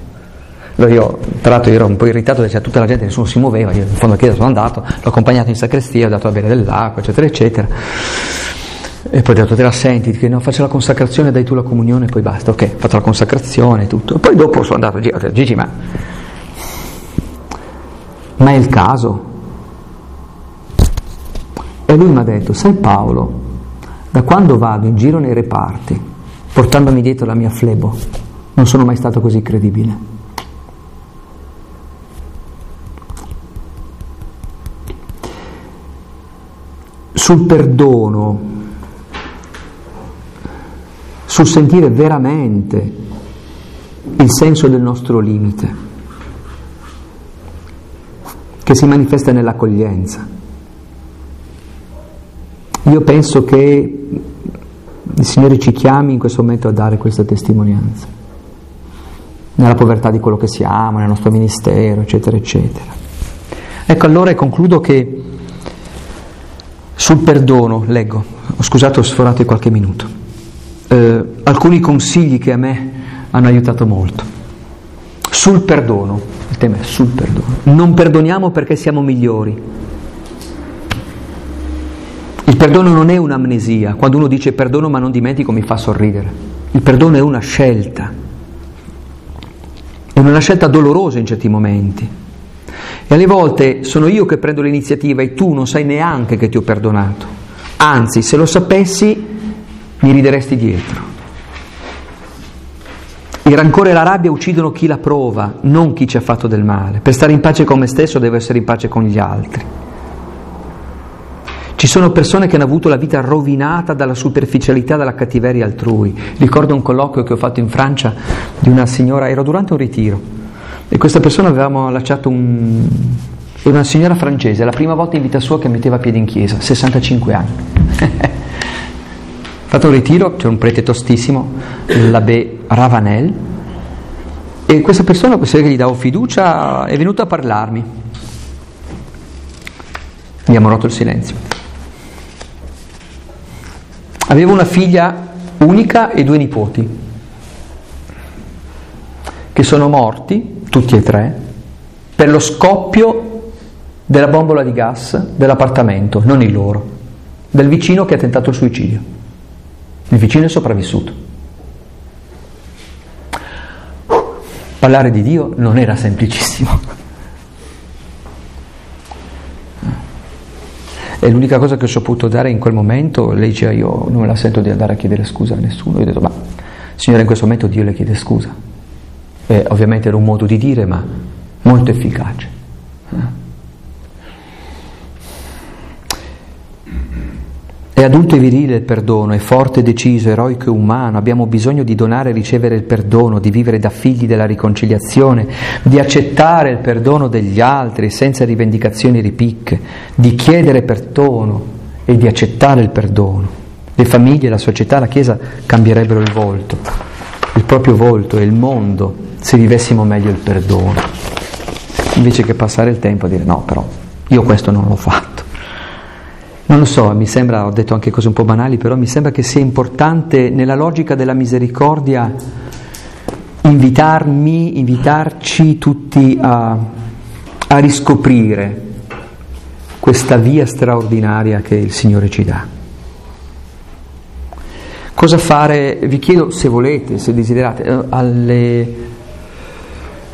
Allora io, tra l'altro ero un po' irritato perché c'era tutta la gente, nessuno si muoveva, io in fondo a chiesa sono andato, l'ho accompagnato in sacrestia, ho dato a bere dell'acqua, eccetera, eccetera. E poi ho detto, te la senti, che no, faccio la consacrazione, dai tu la comunione e poi basta. Ok, ho fatto la consacrazione e tutto. Poi dopo sono andato ho detto, Gigi, ma... Ma è il caso? E lui mi ha detto, sai Paolo, da quando vado in giro nei reparti, portandomi dietro la mia flebo, non sono mai stato così credibile. Sul perdono, sul sentire veramente il senso del nostro limite, che si manifesta nell'accoglienza. Io penso che il Signore ci chiami in questo momento a dare questa testimonianza, nella povertà di quello che siamo, nel nostro ministero, eccetera, eccetera. Ecco allora e concludo che sul perdono, leggo, ho scusato ho sforato qualche minuto, eh, alcuni consigli che a me hanno aiutato molto. Sul perdono, il tema è sul perdono, non perdoniamo perché siamo migliori, il perdono non è un'amnesia, quando uno dice perdono ma non dimentico mi fa sorridere. Il perdono è una scelta, è una scelta dolorosa in certi momenti. E alle volte sono io che prendo l'iniziativa e tu non sai neanche che ti ho perdonato. Anzi, se lo sapessi, mi rideresti dietro. Il rancore e la rabbia uccidono chi la prova, non chi ci ha fatto del male. Per stare in pace con me stesso devo essere in pace con gli altri. Ci sono persone che hanno avuto la vita rovinata dalla superficialità, dalla cattiveria altrui. Ricordo un colloquio che ho fatto in Francia di una signora, ero durante un ritiro, e questa persona avevamo lasciato un... Una signora francese, la prima volta in vita sua che metteva piede in chiesa, 65 anni. fatto un ritiro, c'è un prete tostissimo, l'abbé Ravanel, e questa persona, questa che gli davo fiducia, è venuta a parlarmi. Abbiamo rotto il silenzio. Avevo una figlia unica e due nipoti, che sono morti, tutti e tre, per lo scoppio della bombola di gas dell'appartamento, non il loro, del vicino che ha tentato il suicidio. Il vicino è sopravvissuto. Parlare di Dio non era semplicissimo. E l'unica cosa che ho saputo dare in quel momento, lei diceva io non me la sento di andare a chiedere scusa a nessuno. Io ho detto ma signore in questo momento Dio le chiede scusa. E ovviamente era un modo di dire ma molto efficace. È adulto e virile il perdono, è forte, deciso, eroico e umano, abbiamo bisogno di donare e ricevere il perdono, di vivere da figli della riconciliazione, di accettare il perdono degli altri senza rivendicazioni ripicche, di chiedere perdono e di accettare il perdono. Le famiglie, la società, la Chiesa cambierebbero il volto, il proprio volto e il mondo se vivessimo meglio il perdono, invece che passare il tempo a dire no, però io questo non l'ho fatto. Non lo so, mi sembra, ho detto anche cose un po' banali, però mi sembra che sia importante nella logica della misericordia invitarmi, invitarci tutti a, a riscoprire questa via straordinaria che il Signore ci dà. Cosa fare? Vi chiedo se volete, se desiderate, eh, alle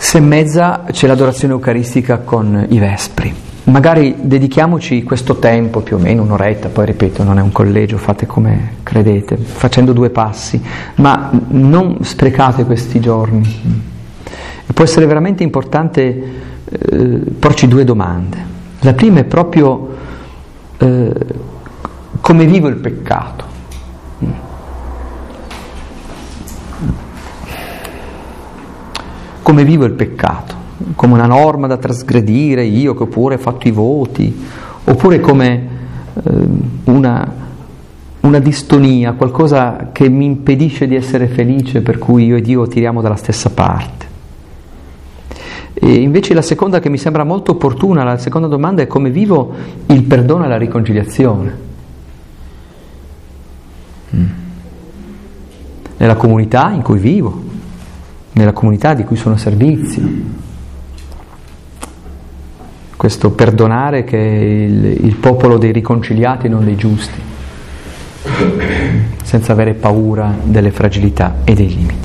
sei e mezza c'è l'adorazione eucaristica con i Vespri. Magari dedichiamoci questo tempo, più o meno un'oretta, poi ripeto, non è un collegio, fate come credete, facendo due passi, ma non sprecate questi giorni. E può essere veramente importante eh, porci due domande. La prima è proprio eh, come vivo il peccato. Come vivo il peccato? come una norma da trasgredire io che pure ho fatto i voti, oppure come eh, una, una distonia, qualcosa che mi impedisce di essere felice, per cui io e Dio tiriamo dalla stessa parte. E invece la seconda che mi sembra molto opportuna, la seconda domanda è come vivo il perdono e la riconciliazione. Mm. Nella comunità in cui vivo, nella comunità di cui sono servizio questo perdonare che è il, il popolo dei riconciliati e non dei giusti, senza avere paura delle fragilità e dei limiti.